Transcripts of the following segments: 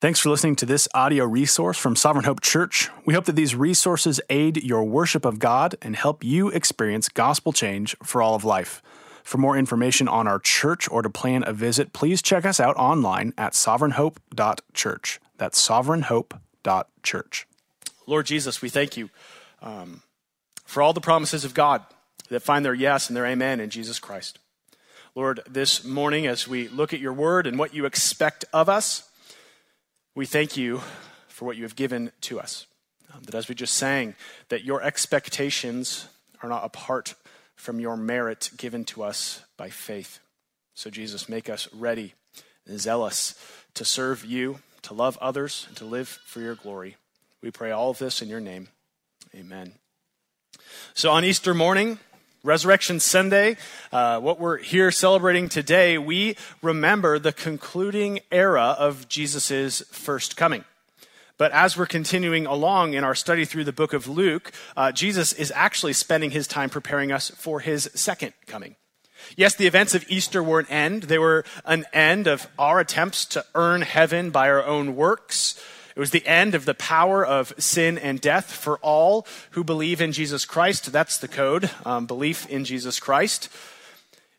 Thanks for listening to this audio resource from Sovereign Hope Church. We hope that these resources aid your worship of God and help you experience gospel change for all of life. For more information on our church or to plan a visit, please check us out online at sovereignhope.church. That's sovereignhope.church. Lord Jesus, we thank you um, for all the promises of God that find their yes and their amen in Jesus Christ. Lord, this morning as we look at your word and what you expect of us, we thank you for what you have given to us. Um, that as we just sang, that your expectations are not apart from your merit given to us by faith. So, Jesus, make us ready and zealous to serve you, to love others, and to live for your glory. We pray all of this in your name. Amen. So, on Easter morning, Resurrection Sunday, uh, what we're here celebrating today, we remember the concluding era of Jesus' first coming. But as we're continuing along in our study through the book of Luke, uh, Jesus is actually spending his time preparing us for his second coming. Yes, the events of Easter were an end. They were an end of our attempts to earn heaven by our own works. It was the end of the power of sin and death for all who believe in Jesus Christ. That's the code um, belief in Jesus Christ.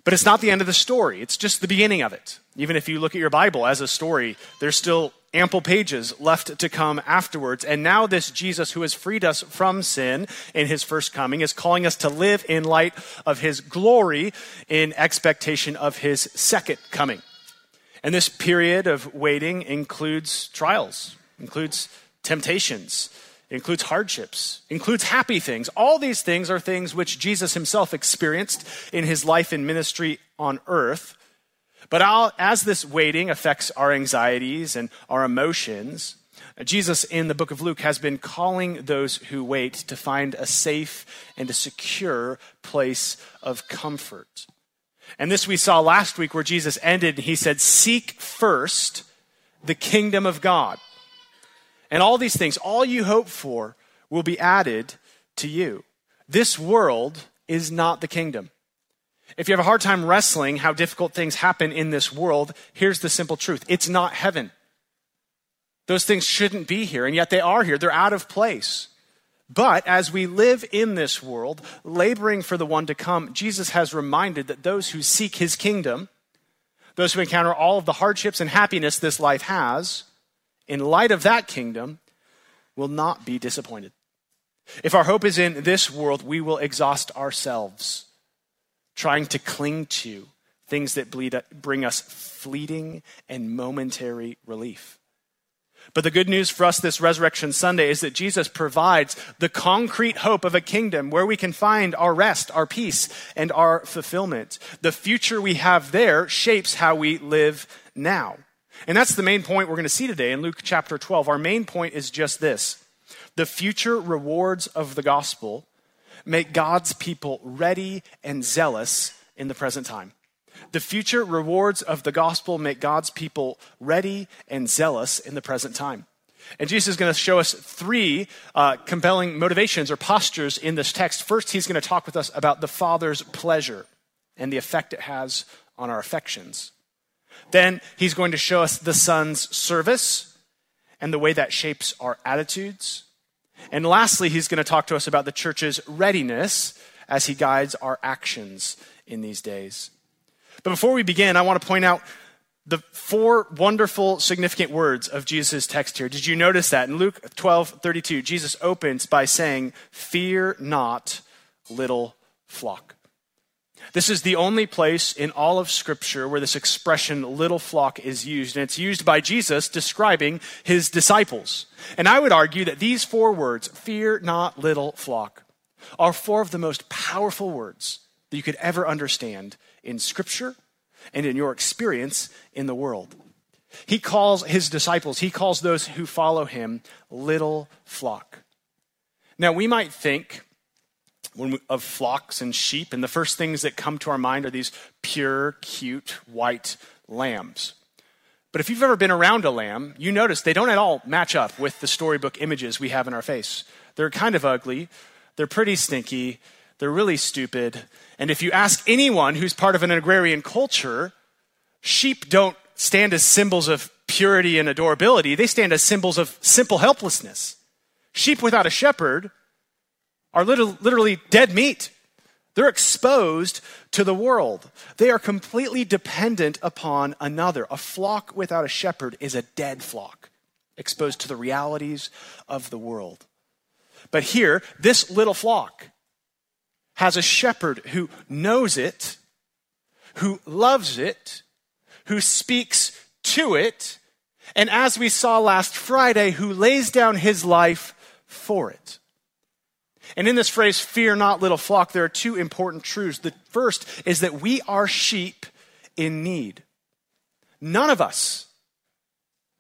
But it's not the end of the story, it's just the beginning of it. Even if you look at your Bible as a story, there's still ample pages left to come afterwards. And now, this Jesus who has freed us from sin in his first coming is calling us to live in light of his glory in expectation of his second coming. And this period of waiting includes trials, includes temptations, includes hardships, includes happy things. All these things are things which Jesus himself experienced in his life and ministry on earth. But as this waiting affects our anxieties and our emotions, Jesus in the book of Luke has been calling those who wait to find a safe and a secure place of comfort. And this we saw last week where Jesus ended, he said, Seek first the kingdom of God. And all these things, all you hope for, will be added to you. This world is not the kingdom. If you have a hard time wrestling how difficult things happen in this world, here's the simple truth it's not heaven. Those things shouldn't be here, and yet they are here. They're out of place. But as we live in this world, laboring for the one to come, Jesus has reminded that those who seek his kingdom, those who encounter all of the hardships and happiness this life has, in light of that kingdom, will not be disappointed. If our hope is in this world, we will exhaust ourselves trying to cling to things that bring us fleeting and momentary relief. But the good news for us this Resurrection Sunday is that Jesus provides the concrete hope of a kingdom where we can find our rest, our peace, and our fulfillment. The future we have there shapes how we live now. And that's the main point we're going to see today in Luke chapter 12. Our main point is just this the future rewards of the gospel make God's people ready and zealous in the present time. The future rewards of the gospel make God's people ready and zealous in the present time. And Jesus is going to show us three uh, compelling motivations or postures in this text. First, he's going to talk with us about the Father's pleasure and the effect it has on our affections. Then he's going to show us the Son's service and the way that shapes our attitudes. And lastly, he's going to talk to us about the church's readiness as he guides our actions in these days. But before we begin, I want to point out the four wonderful, significant words of Jesus' text here. Did you notice that? In Luke 12 32, Jesus opens by saying, Fear not, little flock. This is the only place in all of Scripture where this expression, little flock, is used. And it's used by Jesus describing his disciples. And I would argue that these four words, fear not, little flock, are four of the most powerful words that you could ever understand in Scripture and in your experience in the world. He calls his disciples, he calls those who follow him, little flock. Now, we might think we, of flocks and sheep, and the first things that come to our mind are these pure, cute, white lambs. But if you've ever been around a lamb, you notice they don't at all match up with the storybook images we have in our face. They're kind of ugly, they're pretty stinky, they're really stupid. And if you ask anyone who's part of an agrarian culture, sheep don't stand as symbols of purity and adorability, they stand as symbols of simple helplessness. Sheep without a shepherd are literally dead meat. They're exposed to the world. They are completely dependent upon another. A flock without a shepherd is a dead flock, exposed to the realities of the world. But here, this little flock has a shepherd who knows it, who loves it, who speaks to it, and as we saw last Friday, who lays down his life for it. And in this phrase, fear not, little flock, there are two important truths. The first is that we are sheep in need. None of us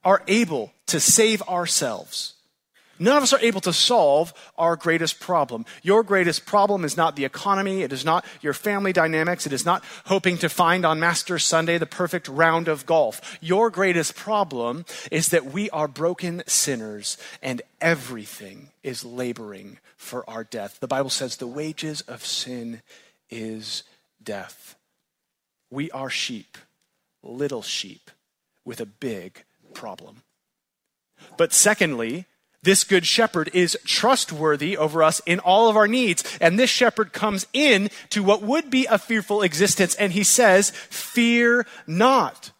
are able to save ourselves. None of us are able to solve our greatest problem. Your greatest problem is not the economy. It is not your family dynamics. It is not hoping to find on Master Sunday the perfect round of golf. Your greatest problem is that we are broken sinners and everything is laboring for our death. The Bible says the wages of sin is death. We are sheep, little sheep, with a big problem. But secondly, this good shepherd is trustworthy over us in all of our needs. And this shepherd comes in to what would be a fearful existence and he says, fear not.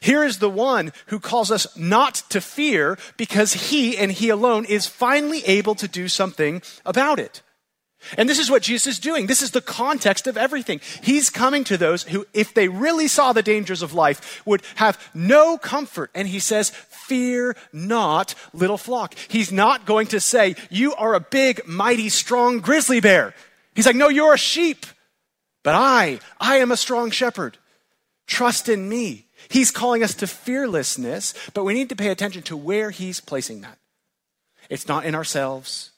Here is the one who calls us not to fear because he and he alone is finally able to do something about it. And this is what Jesus is doing. This is the context of everything. He's coming to those who, if they really saw the dangers of life, would have no comfort. And he says, Fear not, little flock. He's not going to say, You are a big, mighty, strong grizzly bear. He's like, No, you're a sheep. But I, I am a strong shepherd. Trust in me. He's calling us to fearlessness, but we need to pay attention to where he's placing that. It's not in ourselves.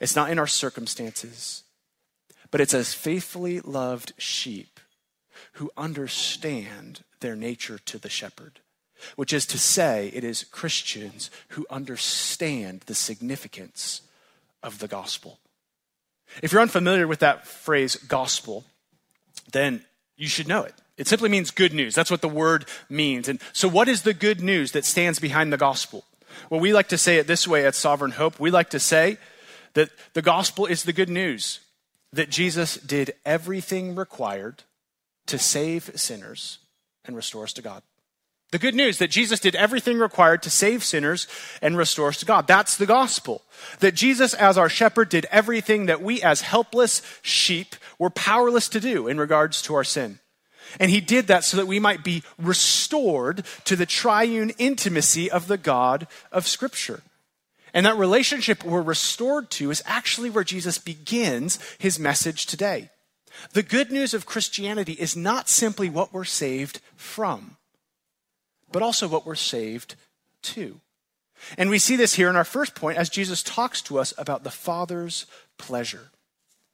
It's not in our circumstances, but it's as faithfully loved sheep who understand their nature to the shepherd, which is to say, it is Christians who understand the significance of the gospel. If you're unfamiliar with that phrase, gospel, then you should know it. It simply means good news. That's what the word means. And so, what is the good news that stands behind the gospel? Well, we like to say it this way at Sovereign Hope. We like to say that the gospel is the good news that Jesus did everything required to save sinners and restore us to God. The good news that Jesus did everything required to save sinners and restore us to God. That's the gospel. That Jesus, as our shepherd, did everything that we, as helpless sheep, were powerless to do in regards to our sin. And he did that so that we might be restored to the triune intimacy of the God of Scripture. And that relationship we're restored to is actually where Jesus begins his message today. The good news of Christianity is not simply what we're saved from, but also what we're saved to. And we see this here in our first point as Jesus talks to us about the Father's pleasure.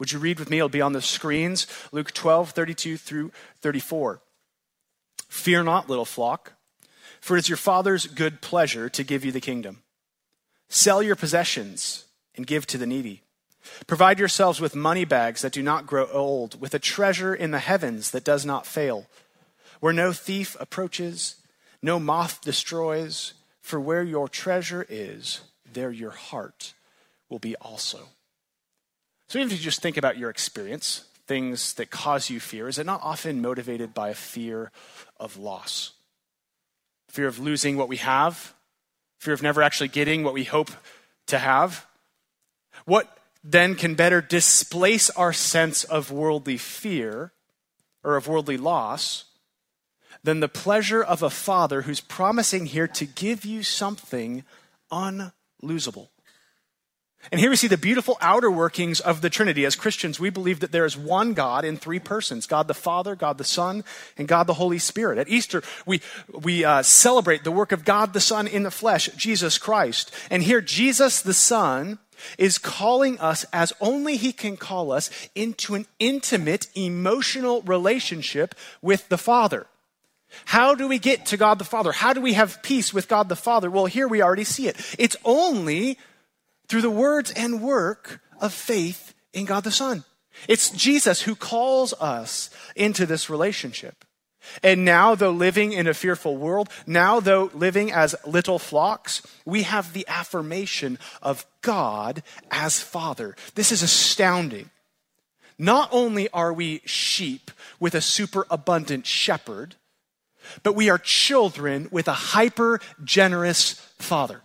Would you read with me? It'll be on the screens. Luke 12, 32 through 34. Fear not, little flock, for it is your Father's good pleasure to give you the kingdom. Sell your possessions and give to the needy. Provide yourselves with money bags that do not grow old, with a treasure in the heavens that does not fail, where no thief approaches, no moth destroys, for where your treasure is, there your heart will be also. So, even if you just think about your experience, things that cause you fear, is it not often motivated by a fear of loss? Fear of losing what we have, fear of never actually getting what we hope to have. What then can better displace our sense of worldly fear or of worldly loss than the pleasure of a father who's promising here to give you something unlosable? And here we see the beautiful outer workings of the Trinity. As Christians, we believe that there is one God in three persons God the Father, God the Son, and God the Holy Spirit. At Easter, we, we uh, celebrate the work of God the Son in the flesh, Jesus Christ. And here, Jesus the Son is calling us, as only He can call us, into an intimate, emotional relationship with the Father. How do we get to God the Father? How do we have peace with God the Father? Well, here we already see it. It's only through the words and work of faith in God the Son. It's Jesus who calls us into this relationship. And now, though living in a fearful world, now, though living as little flocks, we have the affirmation of God as Father. This is astounding. Not only are we sheep with a superabundant shepherd, but we are children with a hyper generous Father.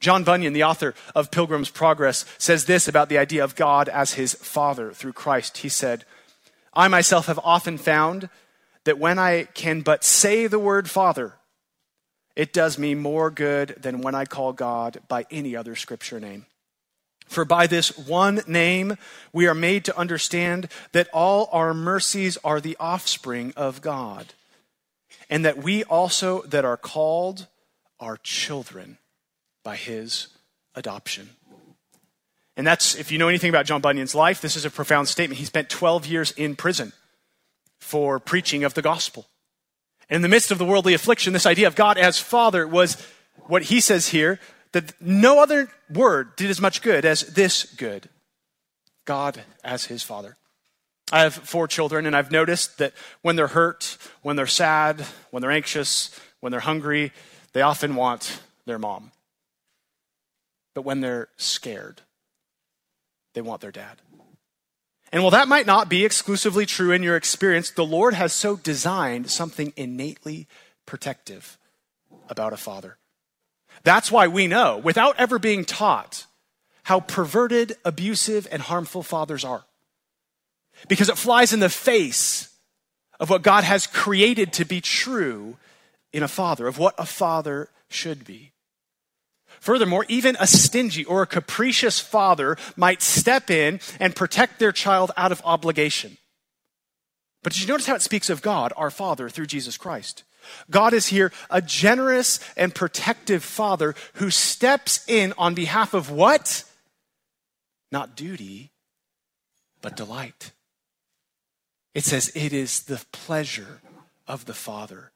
John Bunyan, the author of Pilgrim's Progress, says this about the idea of God as his Father through Christ. He said, I myself have often found that when I can but say the word Father, it does me more good than when I call God by any other scripture name. For by this one name we are made to understand that all our mercies are the offspring of God, and that we also that are called are children by his adoption. And that's, if you know anything about John Bunyan's life, this is a profound statement. He spent 12 years in prison for preaching of the gospel. And In the midst of the worldly affliction, this idea of God as Father was what he says here that no other word did as much good as this good God as his Father. I have four children, and I've noticed that when they're hurt, when they're sad, when they're anxious, when they're hungry, they often want their mom. But when they're scared, they want their dad. And while that might not be exclusively true in your experience, the Lord has so designed something innately protective about a father. That's why we know, without ever being taught, how perverted, abusive, and harmful fathers are. Because it flies in the face of what God has created to be true in a father, of what a father should be. Furthermore, even a stingy or a capricious father might step in and protect their child out of obligation. But did you notice how it speaks of God, our Father, through Jesus Christ? God is here a generous and protective Father who steps in on behalf of what? Not duty, but delight. It says, It is the pleasure of the Father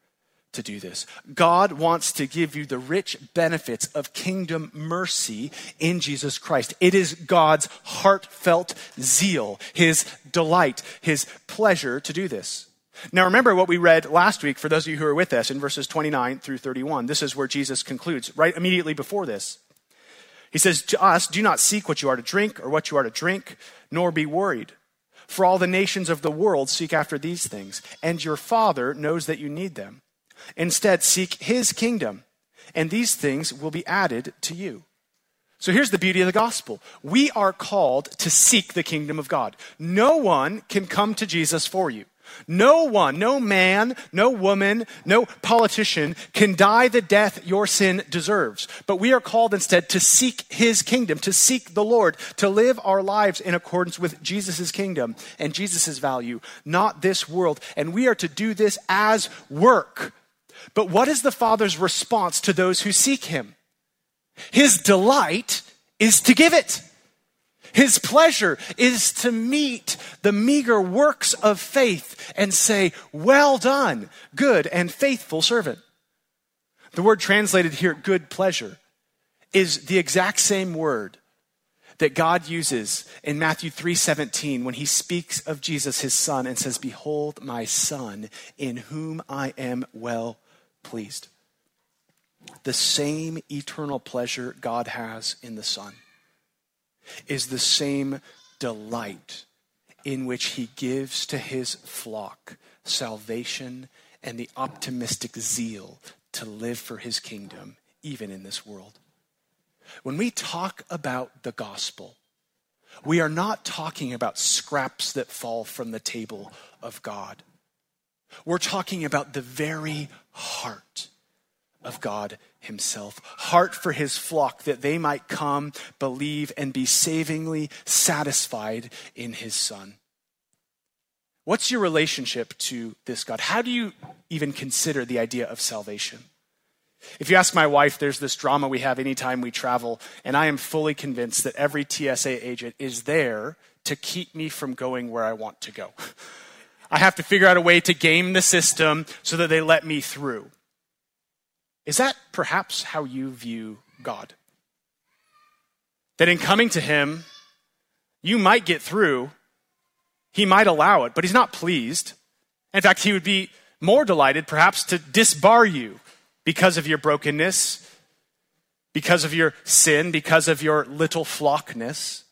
to do this. God wants to give you the rich benefits of kingdom mercy in Jesus Christ. It is God's heartfelt zeal, his delight, his pleasure to do this. Now, remember what we read last week for those of you who are with us in verses 29 through 31. This is where Jesus concludes, right immediately before this. He says to us, Do not seek what you are to drink or what you are to drink, nor be worried. For all the nations of the world seek after these things, and your Father knows that you need them. Instead, seek his kingdom, and these things will be added to you. So here's the beauty of the gospel. We are called to seek the kingdom of God. No one can come to Jesus for you. No one, no man, no woman, no politician can die the death your sin deserves. But we are called instead to seek his kingdom, to seek the Lord, to live our lives in accordance with Jesus' kingdom and Jesus' value, not this world. And we are to do this as work but what is the Father's response to those who seek Him? His delight is to give it. His pleasure is to meet the meager works of faith and say, Well done, good and faithful servant. The word translated here, good pleasure, is the exact same word that God uses in Matthew 3:17 when he speaks of Jesus his son and says behold my son in whom I am well pleased. The same eternal pleasure God has in the Son is the same delight in which he gives to his flock salvation and the optimistic zeal to live for his kingdom, even in this world. When we talk about the gospel, we are not talking about scraps that fall from the table of God. We're talking about the very heart of God Himself. Heart for His flock that they might come, believe, and be savingly satisfied in His Son. What's your relationship to this God? How do you even consider the idea of salvation? If you ask my wife, there's this drama we have anytime we travel, and I am fully convinced that every TSA agent is there to keep me from going where I want to go. I have to figure out a way to game the system so that they let me through. Is that perhaps how you view God? That in coming to Him, you might get through, He might allow it, but He's not pleased. In fact, He would be more delighted perhaps to disbar you because of your brokenness, because of your sin, because of your little flockness.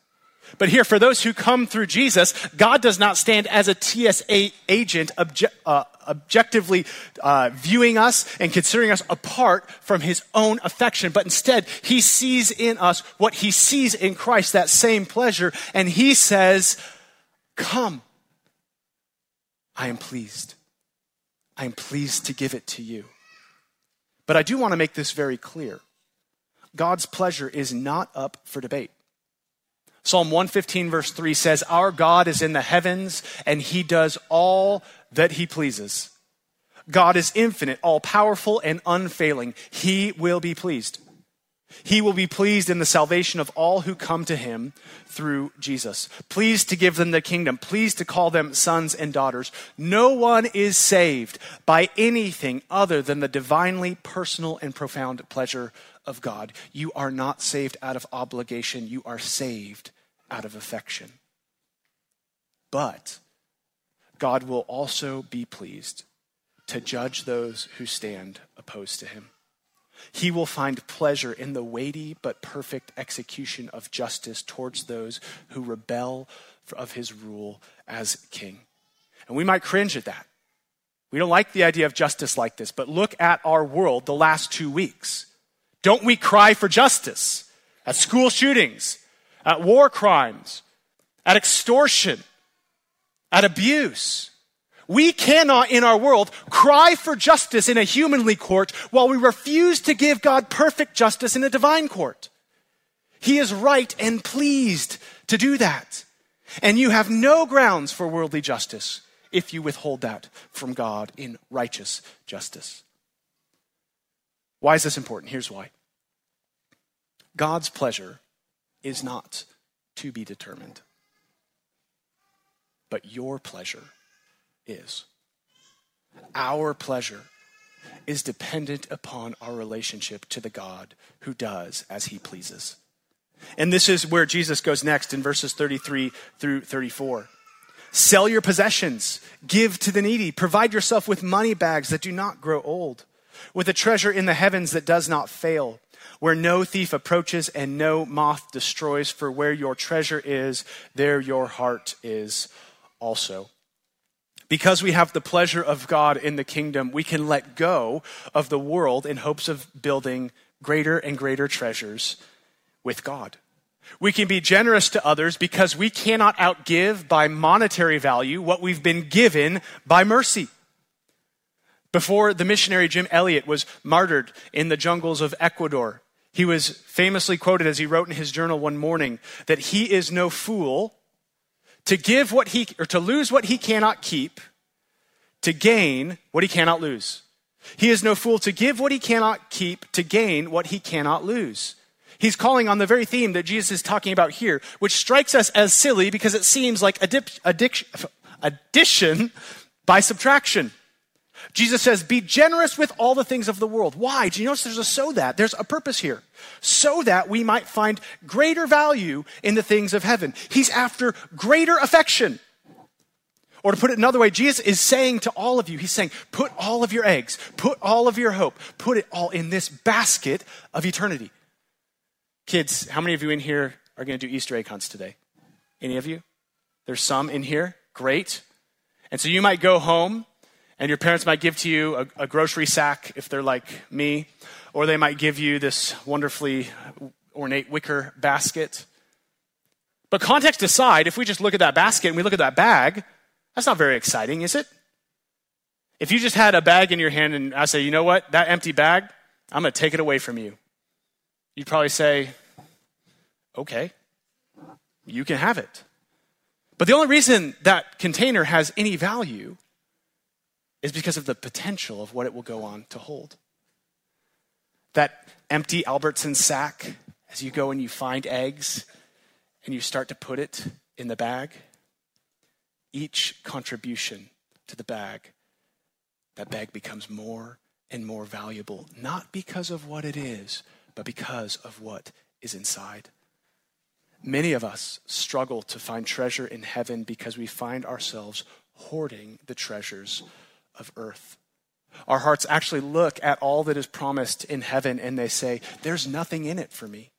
But here, for those who come through Jesus, God does not stand as a TSA agent obje- uh, objectively uh, viewing us and considering us apart from his own affection, but instead, he sees in us what he sees in Christ, that same pleasure, and he says, Come, I am pleased. I am pleased to give it to you. But I do want to make this very clear God's pleasure is not up for debate. Psalm 115, verse 3 says, Our God is in the heavens, and he does all that he pleases. God is infinite, all powerful, and unfailing. He will be pleased. He will be pleased in the salvation of all who come to him through Jesus. Pleased to give them the kingdom. Pleased to call them sons and daughters. No one is saved by anything other than the divinely personal and profound pleasure of God. You are not saved out of obligation. You are saved out of affection. But God will also be pleased to judge those who stand opposed to him. He will find pleasure in the weighty but perfect execution of justice towards those who rebel of his rule as king. And we might cringe at that. We don't like the idea of justice like this, but look at our world the last two weeks. Don't we cry for justice at school shootings, at war crimes, at extortion, at abuse? We cannot in our world cry for justice in a humanly court while we refuse to give God perfect justice in a divine court. He is right and pleased to do that. And you have no grounds for worldly justice if you withhold that from God in righteous justice. Why is this important? Here's why God's pleasure is not to be determined, but your pleasure is. Our pleasure is dependent upon our relationship to the God who does as he pleases. And this is where Jesus goes next in verses 33 through 34. Sell your possessions, give to the needy, provide yourself with money bags that do not grow old, with a treasure in the heavens that does not fail, where no thief approaches and no moth destroys, for where your treasure is, there your heart is also. Because we have the pleasure of God in the kingdom, we can let go of the world in hopes of building greater and greater treasures with God. We can be generous to others because we cannot outgive by monetary value what we've been given by mercy. Before the missionary Jim Elliot was martyred in the jungles of Ecuador, he was famously quoted as he wrote in his journal one morning that he is no fool to give what he, or to lose what he cannot keep, to gain what he cannot lose. He is no fool to give what he cannot keep, to gain what he cannot lose. He's calling on the very theme that Jesus is talking about here, which strikes us as silly because it seems like addition by subtraction. Jesus says, Be generous with all the things of the world. Why? Do you notice there's a so that? There's a purpose here. So that we might find greater value in the things of heaven. He's after greater affection. Or to put it another way, Jesus is saying to all of you, He's saying, Put all of your eggs, put all of your hope, put it all in this basket of eternity. Kids, how many of you in here are going to do Easter egg hunts today? Any of you? There's some in here. Great. And so you might go home and your parents might give to you a, a, grocery sack if they're like me, or they might give you this wonderfully ornate wicker basket. But context aside, if we just look at that basket and we look at that bag, that's not very exciting, is it? If you just had a bag in your hand and I say, you know what, that empty bag, I'm going to take it away from you. You'd probably say, okay, you can have it. But the only reason that container has any value is because of the potential of what it will go on to hold. That empty Albertson sack, as you go and you find eggs and you start to put it in the bag, each contribution to the bag, that bag becomes more and more valuable, not because of what it is, but because of what is inside. Many of us struggle to find treasure in heaven because we find ourselves hoarding the treasures of earth. Our hearts actually look at all that is promised in heaven and they say, There's nothing in it for me.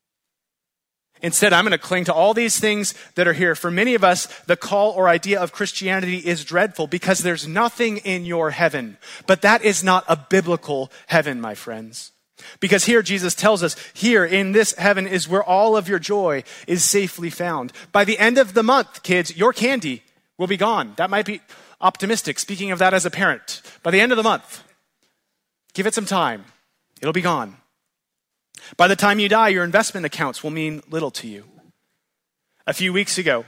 Instead, I'm going to cling to all these things that are here. For many of us, the call or idea of Christianity is dreadful because there's nothing in your heaven. But that is not a biblical heaven, my friends. Because here Jesus tells us, here in this heaven is where all of your joy is safely found. By the end of the month, kids, your candy will be gone. That might be optimistic, speaking of that as a parent. By the end of the month, give it some time. It'll be gone. By the time you die, your investment accounts will mean little to you. A few weeks ago,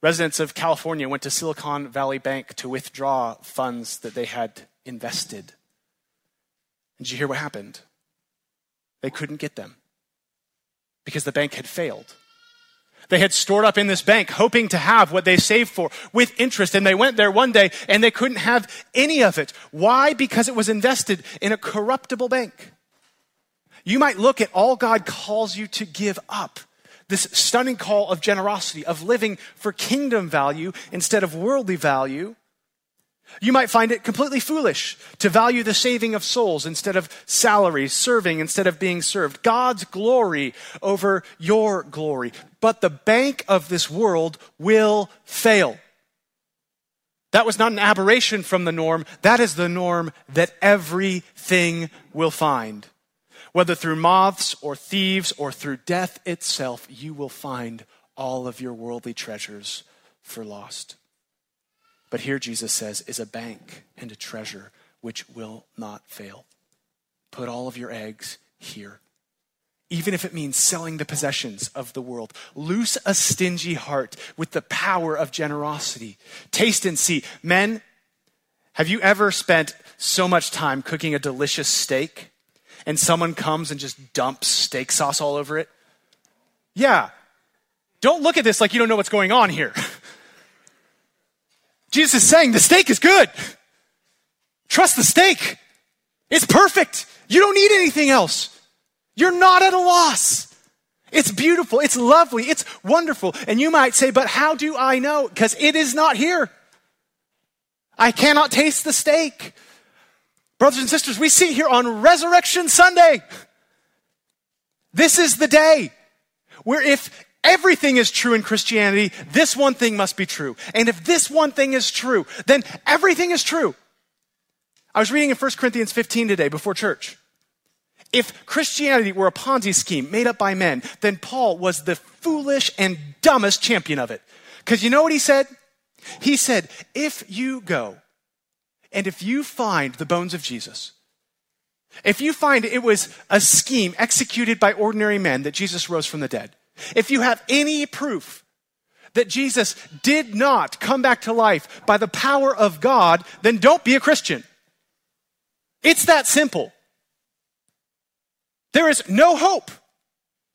residents of California went to Silicon Valley Bank to withdraw funds that they had invested. And did you hear what happened? They couldn't get them because the bank had failed. They had stored up in this bank hoping to have what they saved for with interest. And they went there one day and they couldn't have any of it. Why? Because it was invested in a corruptible bank. You might look at all God calls you to give up. This stunning call of generosity, of living for kingdom value instead of worldly value. You might find it completely foolish to value the saving of souls instead of salaries, serving instead of being served, God's glory over your glory. But the bank of this world will fail. That was not an aberration from the norm. That is the norm that everything will find. Whether through moths or thieves or through death itself, you will find all of your worldly treasures for lost. But here Jesus says is a bank and a treasure which will not fail. Put all of your eggs here. Even if it means selling the possessions of the world, loose a stingy heart with the power of generosity. Taste and see. Men, have you ever spent so much time cooking a delicious steak and someone comes and just dumps steak sauce all over it? Yeah. Don't look at this like you don't know what's going on here. Jesus is saying the steak is good. Trust the steak. It's perfect. You don't need anything else. You're not at a loss. It's beautiful. It's lovely. It's wonderful. And you might say, but how do I know? Because it is not here. I cannot taste the steak. Brothers and sisters, we see here on Resurrection Sunday. This is the day where if everything is true in Christianity, this one thing must be true. And if this one thing is true, then everything is true. I was reading in 1 Corinthians 15 today before church. If Christianity were a Ponzi scheme made up by men, then Paul was the foolish and dumbest champion of it. Because you know what he said? He said, if you go and if you find the bones of Jesus, if you find it was a scheme executed by ordinary men that Jesus rose from the dead, if you have any proof that Jesus did not come back to life by the power of God, then don't be a Christian. It's that simple. There is no hope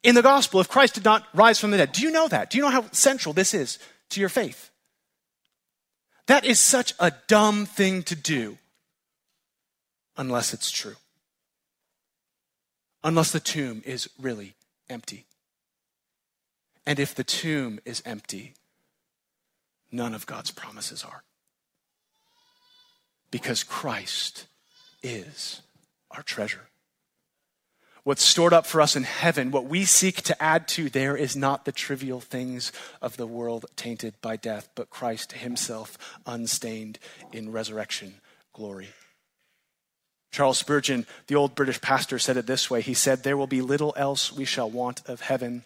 in the gospel if Christ did not rise from the dead. Do you know that? Do you know how central this is to your faith? That is such a dumb thing to do unless it's true. Unless the tomb is really empty. And if the tomb is empty, none of God's promises are. Because Christ is our treasure. What's stored up for us in heaven, what we seek to add to there is not the trivial things of the world tainted by death, but Christ himself unstained in resurrection glory. Charles Spurgeon, the old British pastor, said it this way He said, There will be little else we shall want of heaven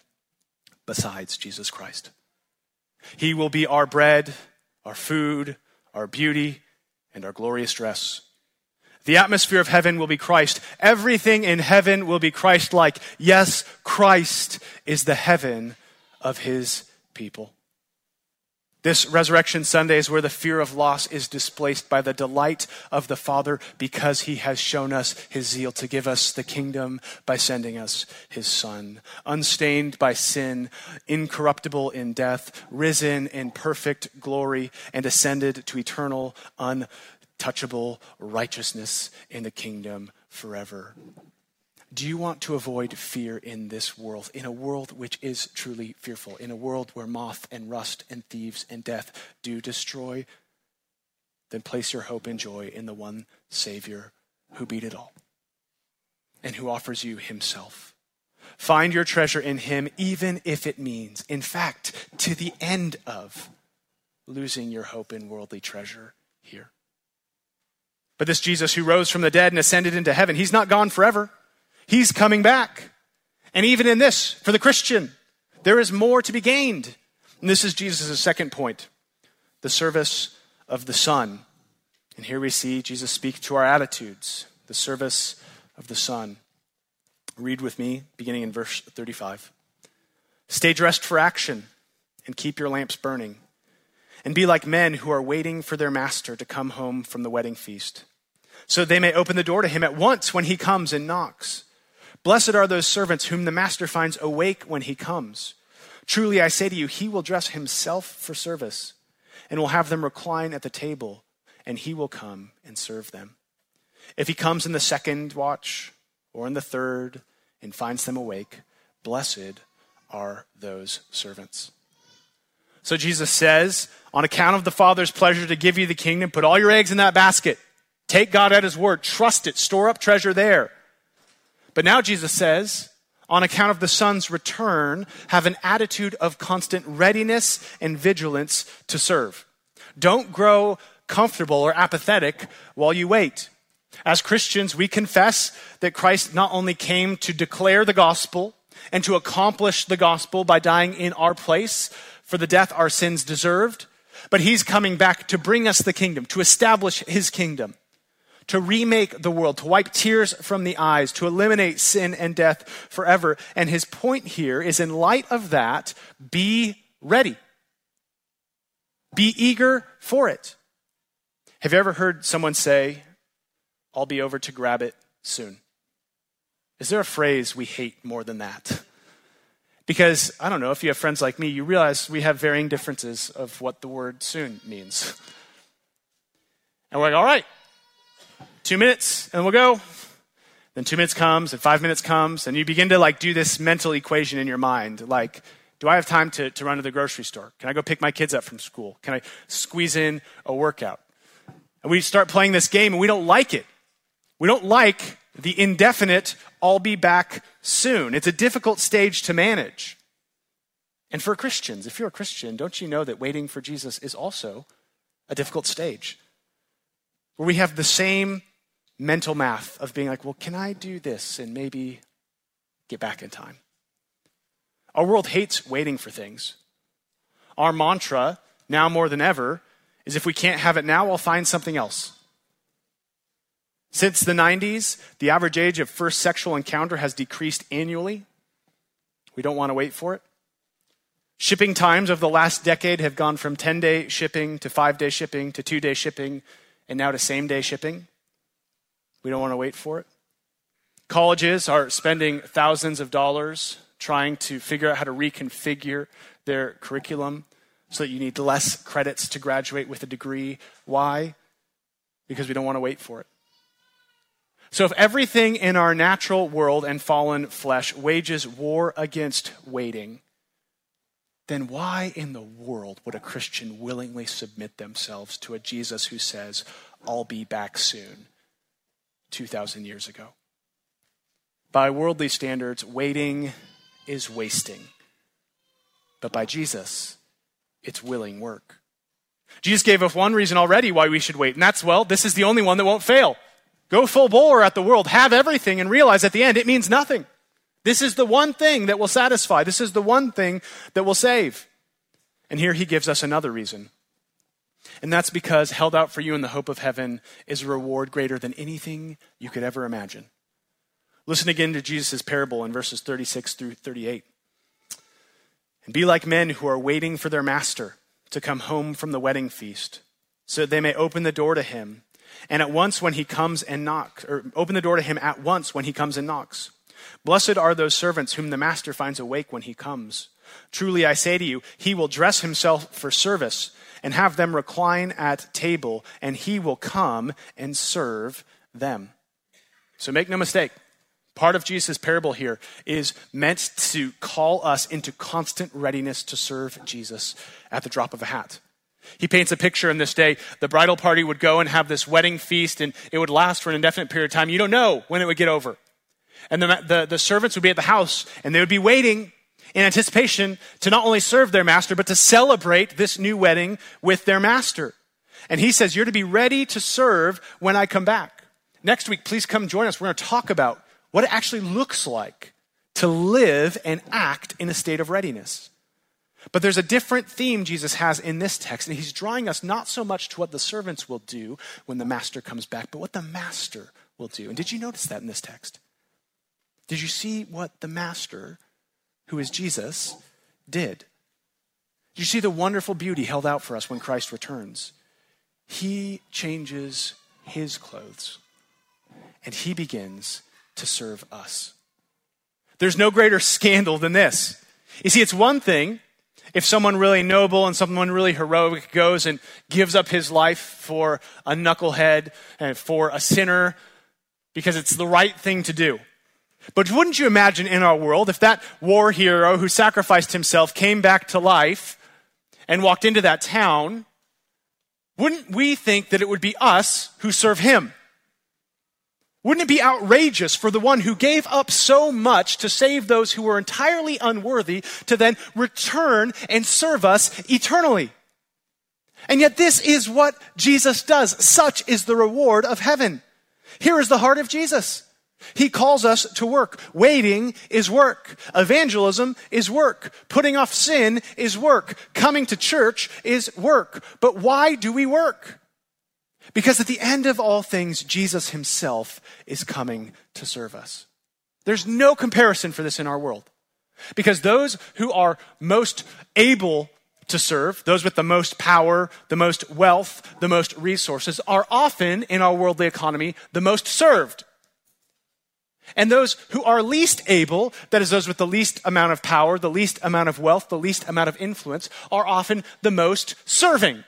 besides Jesus Christ. He will be our bread, our food, our beauty, and our glorious dress. The atmosphere of heaven will be Christ. Everything in heaven will be Christ like. Yes, Christ is the heaven of his people. This Resurrection Sunday is where the fear of loss is displaced by the delight of the Father because he has shown us his zeal to give us the kingdom by sending us his Son. Unstained by sin, incorruptible in death, risen in perfect glory, and ascended to eternal, untouchable righteousness in the kingdom forever. Do you want to avoid fear in this world, in a world which is truly fearful, in a world where moth and rust and thieves and death do destroy? then place your hope and joy in the one Savior who beat it all and who offers you himself. Find your treasure in him, even if it means, in fact, to the end of losing your hope in worldly treasure here. But this Jesus who rose from the dead and ascended into heaven, he's not gone forever. He's coming back. And even in this, for the Christian, there is more to be gained. And this is Jesus' second point the service of the Son. And here we see Jesus speak to our attitudes, the service of the Son. Read with me, beginning in verse 35. Stay dressed for action and keep your lamps burning. And be like men who are waiting for their master to come home from the wedding feast, so they may open the door to him at once when he comes and knocks. Blessed are those servants whom the master finds awake when he comes. Truly I say to you, he will dress himself for service and will have them recline at the table, and he will come and serve them. If he comes in the second watch or in the third and finds them awake, blessed are those servants. So Jesus says, on account of the Father's pleasure to give you the kingdom, put all your eggs in that basket. Take God at his word, trust it, store up treasure there. But now Jesus says, on account of the Son's return, have an attitude of constant readiness and vigilance to serve. Don't grow comfortable or apathetic while you wait. As Christians, we confess that Christ not only came to declare the gospel and to accomplish the gospel by dying in our place for the death our sins deserved, but he's coming back to bring us the kingdom, to establish his kingdom, to remake the world, to wipe tears from the eyes, to eliminate sin and death forever. And his point here is in light of that, be ready. Be eager for it. Have you ever heard someone say, I'll be over to grab it soon. Is there a phrase we hate more than that? Because, I don't know, if you have friends like me, you realize we have varying differences of what the word soon means. And we're like, all right, two minutes and we'll go. Then two minutes comes and five minutes comes, and you begin to like do this mental equation in your mind. Like, do I have time to, to run to the grocery store? Can I go pick my kids up from school? Can I squeeze in a workout? And we start playing this game and we don't like it. We don't like the indefinite, I'll be back soon. It's a difficult stage to manage. And for Christians, if you're a Christian, don't you know that waiting for Jesus is also a difficult stage? Where we have the same mental math of being like, well, can I do this and maybe get back in time? Our world hates waiting for things. Our mantra, now more than ever, is if we can't have it now, I'll find something else. Since the 90s, the average age of first sexual encounter has decreased annually. We don't want to wait for it. Shipping times of the last decade have gone from 10 day shipping to 5 day shipping to 2 day shipping and now to same day shipping. We don't want to wait for it. Colleges are spending thousands of dollars trying to figure out how to reconfigure their curriculum so that you need less credits to graduate with a degree. Why? Because we don't want to wait for it. So, if everything in our natural world and fallen flesh wages war against waiting, then why in the world would a Christian willingly submit themselves to a Jesus who says, I'll be back soon, 2,000 years ago? By worldly standards, waiting is wasting. But by Jesus, it's willing work. Jesus gave us one reason already why we should wait, and that's, well, this is the only one that won't fail. Go full bore at the world, have everything, and realize at the end it means nothing. This is the one thing that will satisfy. This is the one thing that will save. And here he gives us another reason. And that's because held out for you in the hope of heaven is a reward greater than anything you could ever imagine. Listen again to Jesus' parable in verses 36 through 38. And be like men who are waiting for their master to come home from the wedding feast, so that they may open the door to him and at once when he comes and knocks, or open the door to him at once when he comes and knocks. Blessed are those servants whom the master finds awake when he comes. Truly I say to you, he will dress himself for service and have them recline at table, and he will come and serve them. So make no mistake, part of Jesus' parable here is meant to call us into constant readiness to serve Jesus at the drop of a hat. He paints a picture in this day. The bridal party would go and have this wedding feast, and it would last for an indefinite period of time. You don't know when it would get over. And the, the, the servants would be at the house, and they would be waiting in anticipation to not only serve their master, but to celebrate this new wedding with their master. And he says, You're to be ready to serve when I come back. Next week, please come join us. We're going to talk about what it actually looks like to live and act in a state of readiness. But there's a different theme Jesus has in this text, and he's drawing us not so much to what the servants will do when the master comes back, but what the master will do. And did you notice that in this text? Did you see what the master who is Jesus, did. You see the wonderful beauty held out for us when Christ returns. He changes his clothes and he begins to serve us. There's no greater scandal than this. You see, it's one thing if someone really noble and someone really heroic goes and gives up his life for a knucklehead and for a sinner because it's the right thing to do. But wouldn't you imagine in our world if that war hero who sacrificed himself came back to life and walked into that town? Wouldn't we think that it would be us who serve him? Wouldn't it be outrageous for the one who gave up so much to save those who were entirely unworthy to then return and serve us eternally? And yet, this is what Jesus does. Such is the reward of heaven. Here is the heart of Jesus. He calls us to work. Waiting is work. Evangelism is work. Putting off sin is work. Coming to church is work. But why do we work? Because at the end of all things, Jesus himself is coming to serve us. There's no comparison for this in our world. Because those who are most able to serve, those with the most power, the most wealth, the most resources, are often in our worldly economy the most served. And those who are least able, that is, those with the least amount of power, the least amount of wealth, the least amount of influence, are often the most serving.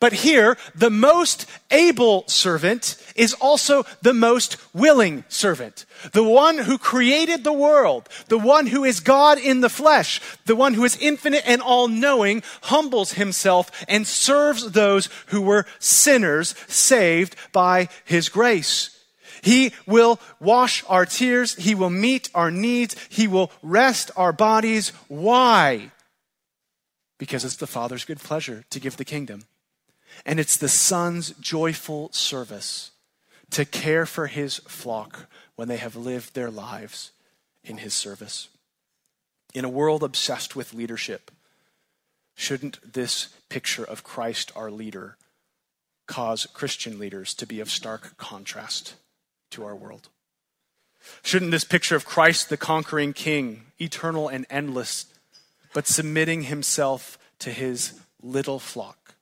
But here, the most able servant is also the most willing servant. The one who created the world, the one who is God in the flesh, the one who is infinite and all knowing, humbles himself and serves those who were sinners saved by his grace. He will wash our tears. He will meet our needs. He will rest our bodies. Why? Because it's the Father's good pleasure to give the kingdom. And it's the Son's joyful service to care for his flock when they have lived their lives in his service. In a world obsessed with leadership, shouldn't this picture of Christ, our leader, cause Christian leaders to be of stark contrast? To our world. Shouldn't this picture of Christ, the conquering king, eternal and endless, but submitting himself to his little flock,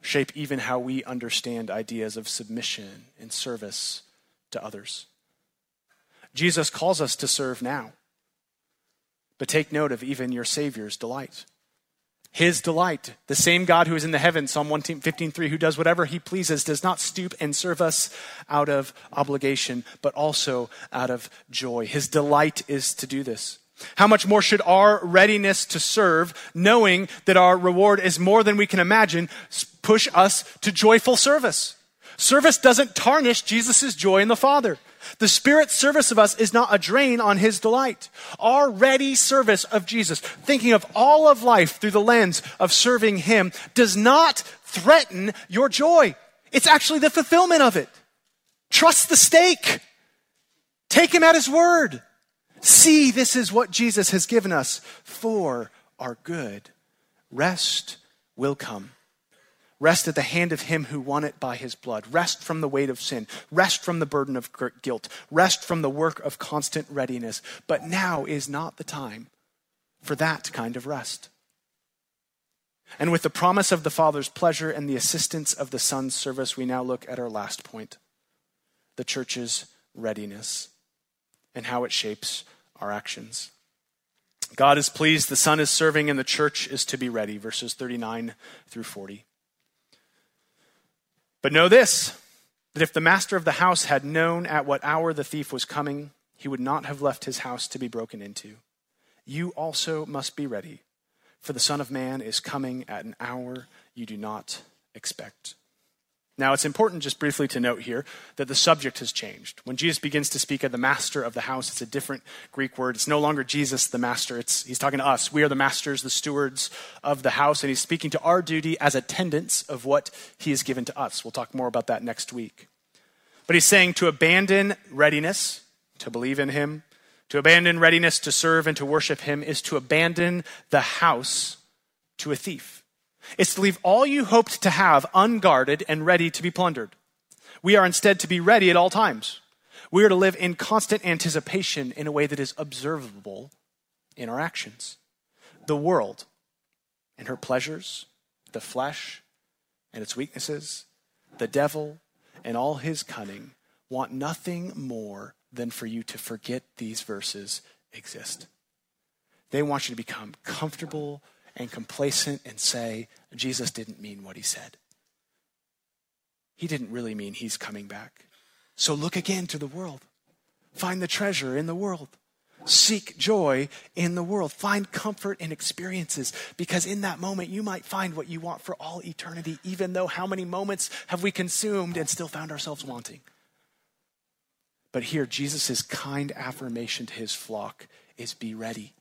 shape even how we understand ideas of submission and service to others? Jesus calls us to serve now, but take note of even your Savior's delight his delight. The same God who is in the heavens, Psalm 115.3, who does whatever he pleases, does not stoop and serve us out of obligation, but also out of joy. His delight is to do this. How much more should our readiness to serve, knowing that our reward is more than we can imagine, push us to joyful service? Service doesn't tarnish Jesus' joy in the Father. The Spirit's service of us is not a drain on His delight. Our ready service of Jesus, thinking of all of life through the lens of serving Him, does not threaten your joy. It's actually the fulfillment of it. Trust the stake. Take Him at His word. See, this is what Jesus has given us for our good. Rest will come. Rest at the hand of him who won it by his blood. Rest from the weight of sin. Rest from the burden of guilt. Rest from the work of constant readiness. But now is not the time for that kind of rest. And with the promise of the Father's pleasure and the assistance of the Son's service, we now look at our last point the church's readiness and how it shapes our actions. God is pleased, the Son is serving, and the church is to be ready. Verses 39 through 40. But know this that if the master of the house had known at what hour the thief was coming, he would not have left his house to be broken into. You also must be ready, for the Son of Man is coming at an hour you do not expect. Now, it's important just briefly to note here that the subject has changed. When Jesus begins to speak of the master of the house, it's a different Greek word. It's no longer Jesus, the master. It's, he's talking to us. We are the masters, the stewards of the house, and he's speaking to our duty as attendants of what he has given to us. We'll talk more about that next week. But he's saying to abandon readiness, to believe in him, to abandon readiness to serve and to worship him is to abandon the house to a thief. It's to leave all you hoped to have unguarded and ready to be plundered. We are instead to be ready at all times. We are to live in constant anticipation in a way that is observable in our actions. The world and her pleasures, the flesh and its weaknesses, the devil and all his cunning want nothing more than for you to forget these verses exist. They want you to become comfortable and complacent and say, Jesus didn't mean what he said. He didn't really mean he's coming back. So look again to the world. Find the treasure in the world. Seek joy in the world. Find comfort in experiences because in that moment you might find what you want for all eternity, even though how many moments have we consumed and still found ourselves wanting? But here, Jesus' kind affirmation to his flock is be ready,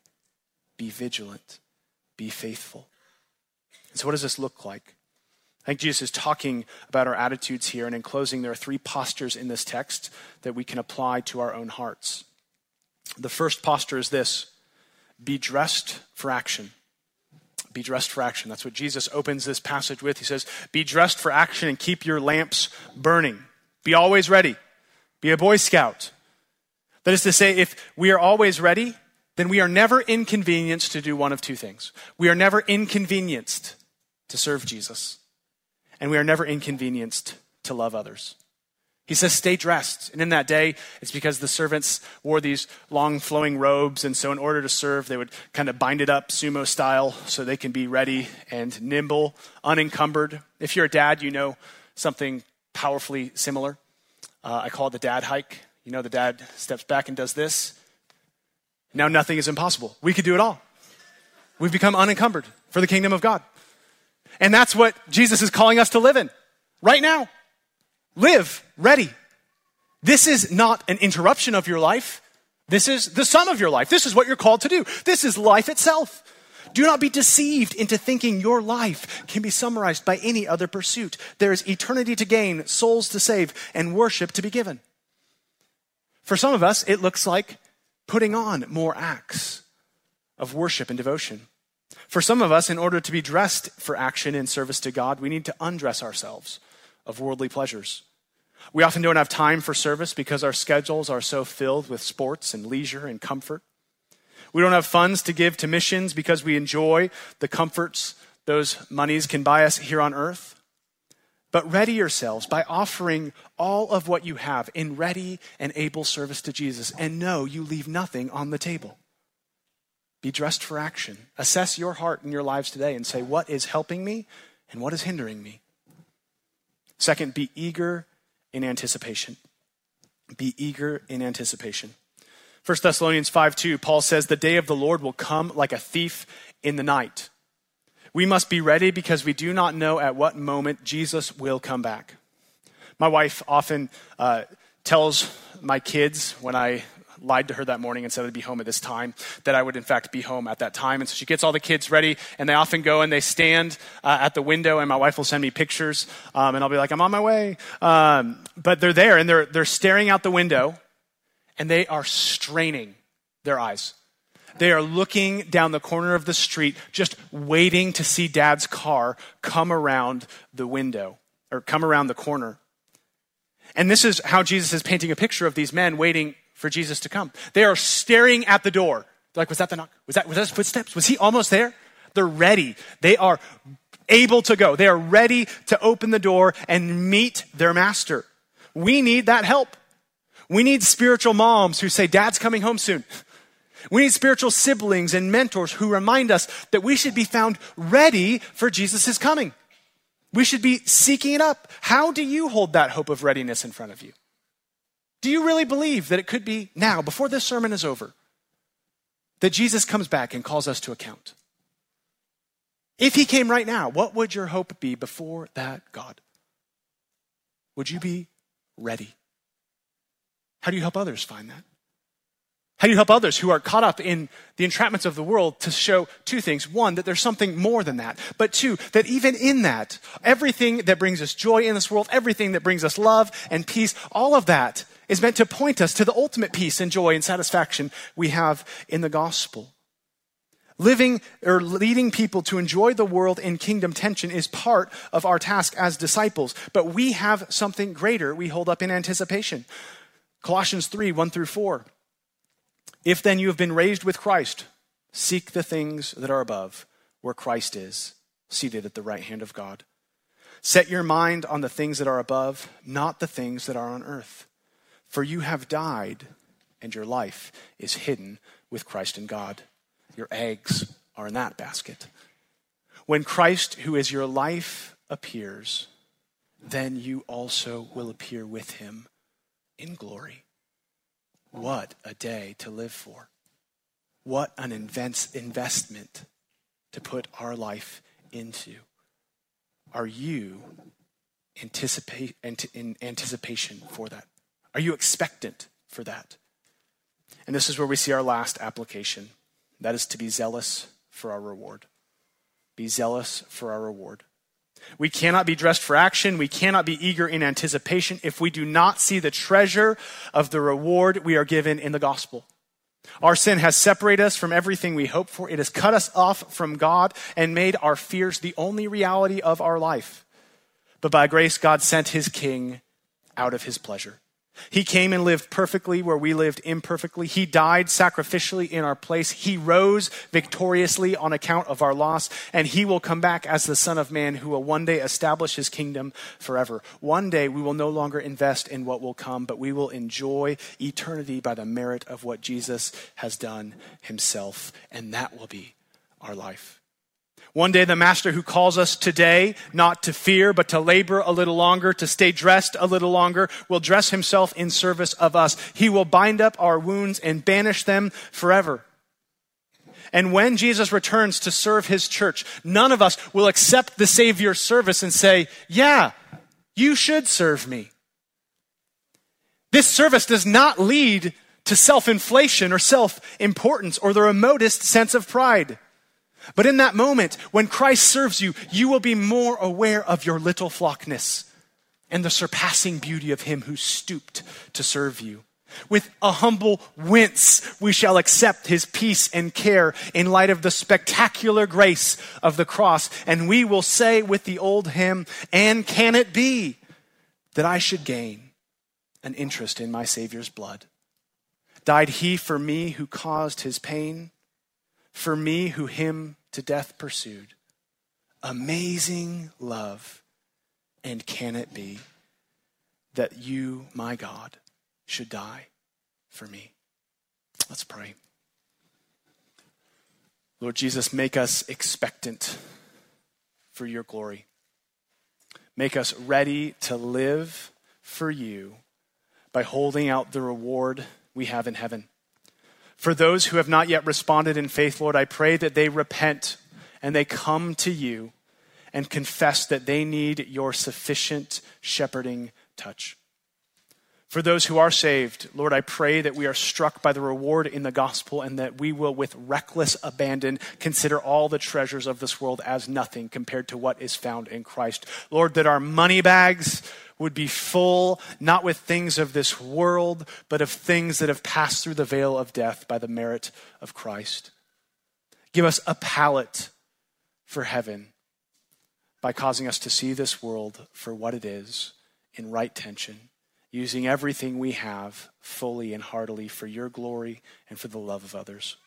be vigilant, be faithful. And so, what does this look like? I think Jesus is talking about our attitudes here, and in closing, there are three postures in this text that we can apply to our own hearts. The first posture is this be dressed for action. Be dressed for action. That's what Jesus opens this passage with. He says, Be dressed for action and keep your lamps burning. Be always ready. Be a Boy Scout. That is to say, if we are always ready, then we are never inconvenienced to do one of two things. We are never inconvenienced to serve Jesus, and we are never inconvenienced to love others. He says, stay dressed. And in that day, it's because the servants wore these long flowing robes. And so, in order to serve, they would kind of bind it up sumo style so they can be ready and nimble, unencumbered. If you're a dad, you know something powerfully similar. Uh, I call it the dad hike. You know, the dad steps back and does this. Now nothing is impossible. We could do it all. We've become unencumbered for the kingdom of God. And that's what Jesus is calling us to live in right now. Live ready. This is not an interruption of your life. This is the sum of your life. This is what you're called to do. This is life itself. Do not be deceived into thinking your life can be summarized by any other pursuit. There is eternity to gain, souls to save, and worship to be given. For some of us, it looks like putting on more acts of worship and devotion. For some of us, in order to be dressed for action in service to God, we need to undress ourselves of worldly pleasures. We often don't have time for service because our schedules are so filled with sports and leisure and comfort. We don't have funds to give to missions because we enjoy the comforts those monies can buy us here on earth. But ready yourselves by offering all of what you have in ready and able service to Jesus, and know you leave nothing on the table. Be dressed for action. Assess your heart and your lives today and say, what is helping me and what is hindering me? Second, be eager in anticipation. Be eager in anticipation. 1 Thessalonians 5 2, Paul says, The day of the Lord will come like a thief in the night. We must be ready because we do not know at what moment Jesus will come back. My wife often uh, tells my kids when I lied to her that morning and said I'd be home at this time, that I would in fact be home at that time. And so she gets all the kids ready, and they often go and they stand uh, at the window, and my wife will send me pictures, um, and I'll be like, I'm on my way. Um, but they're there, and they're, they're staring out the window, and they are straining their eyes. They are looking down the corner of the street, just waiting to see dad's car come around the window or come around the corner. And this is how Jesus is painting a picture of these men waiting for Jesus to come. They are staring at the door. They're like, was that the knock? Was that, was that his footsteps? Was he almost there? They're ready. They are able to go. They are ready to open the door and meet their master. We need that help. We need spiritual moms who say, Dad's coming home soon. We need spiritual siblings and mentors who remind us that we should be found ready for Jesus' coming. We should be seeking it up. How do you hold that hope of readiness in front of you? Do you really believe that it could be now, before this sermon is over, that Jesus comes back and calls us to account? If he came right now, what would your hope be before that God? Would you be ready? How do you help others find that? How do you help others who are caught up in the entrapments of the world to show two things? One, that there's something more than that. But two, that even in that, everything that brings us joy in this world, everything that brings us love and peace, all of that is meant to point us to the ultimate peace and joy and satisfaction we have in the gospel. Living or leading people to enjoy the world in kingdom tension is part of our task as disciples, but we have something greater we hold up in anticipation. Colossians 3 1 through 4. If then you have been raised with Christ, seek the things that are above, where Christ is, seated at the right hand of God. Set your mind on the things that are above, not the things that are on earth. For you have died, and your life is hidden with Christ in God. Your eggs are in that basket. When Christ, who is your life, appears, then you also will appear with him in glory. What a day to live for. What an investment to put our life into. Are you anticipate, in anticipation for that? Are you expectant for that? And this is where we see our last application. That is to be zealous for our reward. Be zealous for our reward. We cannot be dressed for action. We cannot be eager in anticipation if we do not see the treasure of the reward we are given in the gospel. Our sin has separated us from everything we hope for. It has cut us off from God and made our fears the only reality of our life. But by grace, God sent his king out of his pleasure. He came and lived perfectly where we lived imperfectly. He died sacrificially in our place. He rose victoriously on account of our loss, and he will come back as the Son of Man who will one day establish his kingdom forever. One day we will no longer invest in what will come, but we will enjoy eternity by the merit of what Jesus has done himself, and that will be our life. One day, the master who calls us today not to fear, but to labor a little longer, to stay dressed a little longer, will dress himself in service of us. He will bind up our wounds and banish them forever. And when Jesus returns to serve his church, none of us will accept the Savior's service and say, Yeah, you should serve me. This service does not lead to self inflation or self importance or the remotest sense of pride. But in that moment, when Christ serves you, you will be more aware of your little flockness and the surpassing beauty of him who stooped to serve you. With a humble wince, we shall accept his peace and care in light of the spectacular grace of the cross. And we will say with the old hymn, And can it be that I should gain an interest in my Savior's blood? Died he for me who caused his pain? For me who him to death pursued. Amazing love. And can it be that you, my God, should die for me? Let's pray. Lord Jesus, make us expectant for your glory. Make us ready to live for you by holding out the reward we have in heaven. For those who have not yet responded in faith, Lord, I pray that they repent and they come to you and confess that they need your sufficient shepherding touch. For those who are saved, Lord, I pray that we are struck by the reward in the gospel and that we will, with reckless abandon, consider all the treasures of this world as nothing compared to what is found in Christ. Lord, that our money bags would be full, not with things of this world, but of things that have passed through the veil of death by the merit of Christ. Give us a palate for heaven by causing us to see this world for what it is in right tension, using everything we have fully and heartily for your glory and for the love of others.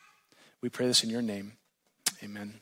We pray this in your name. Amen.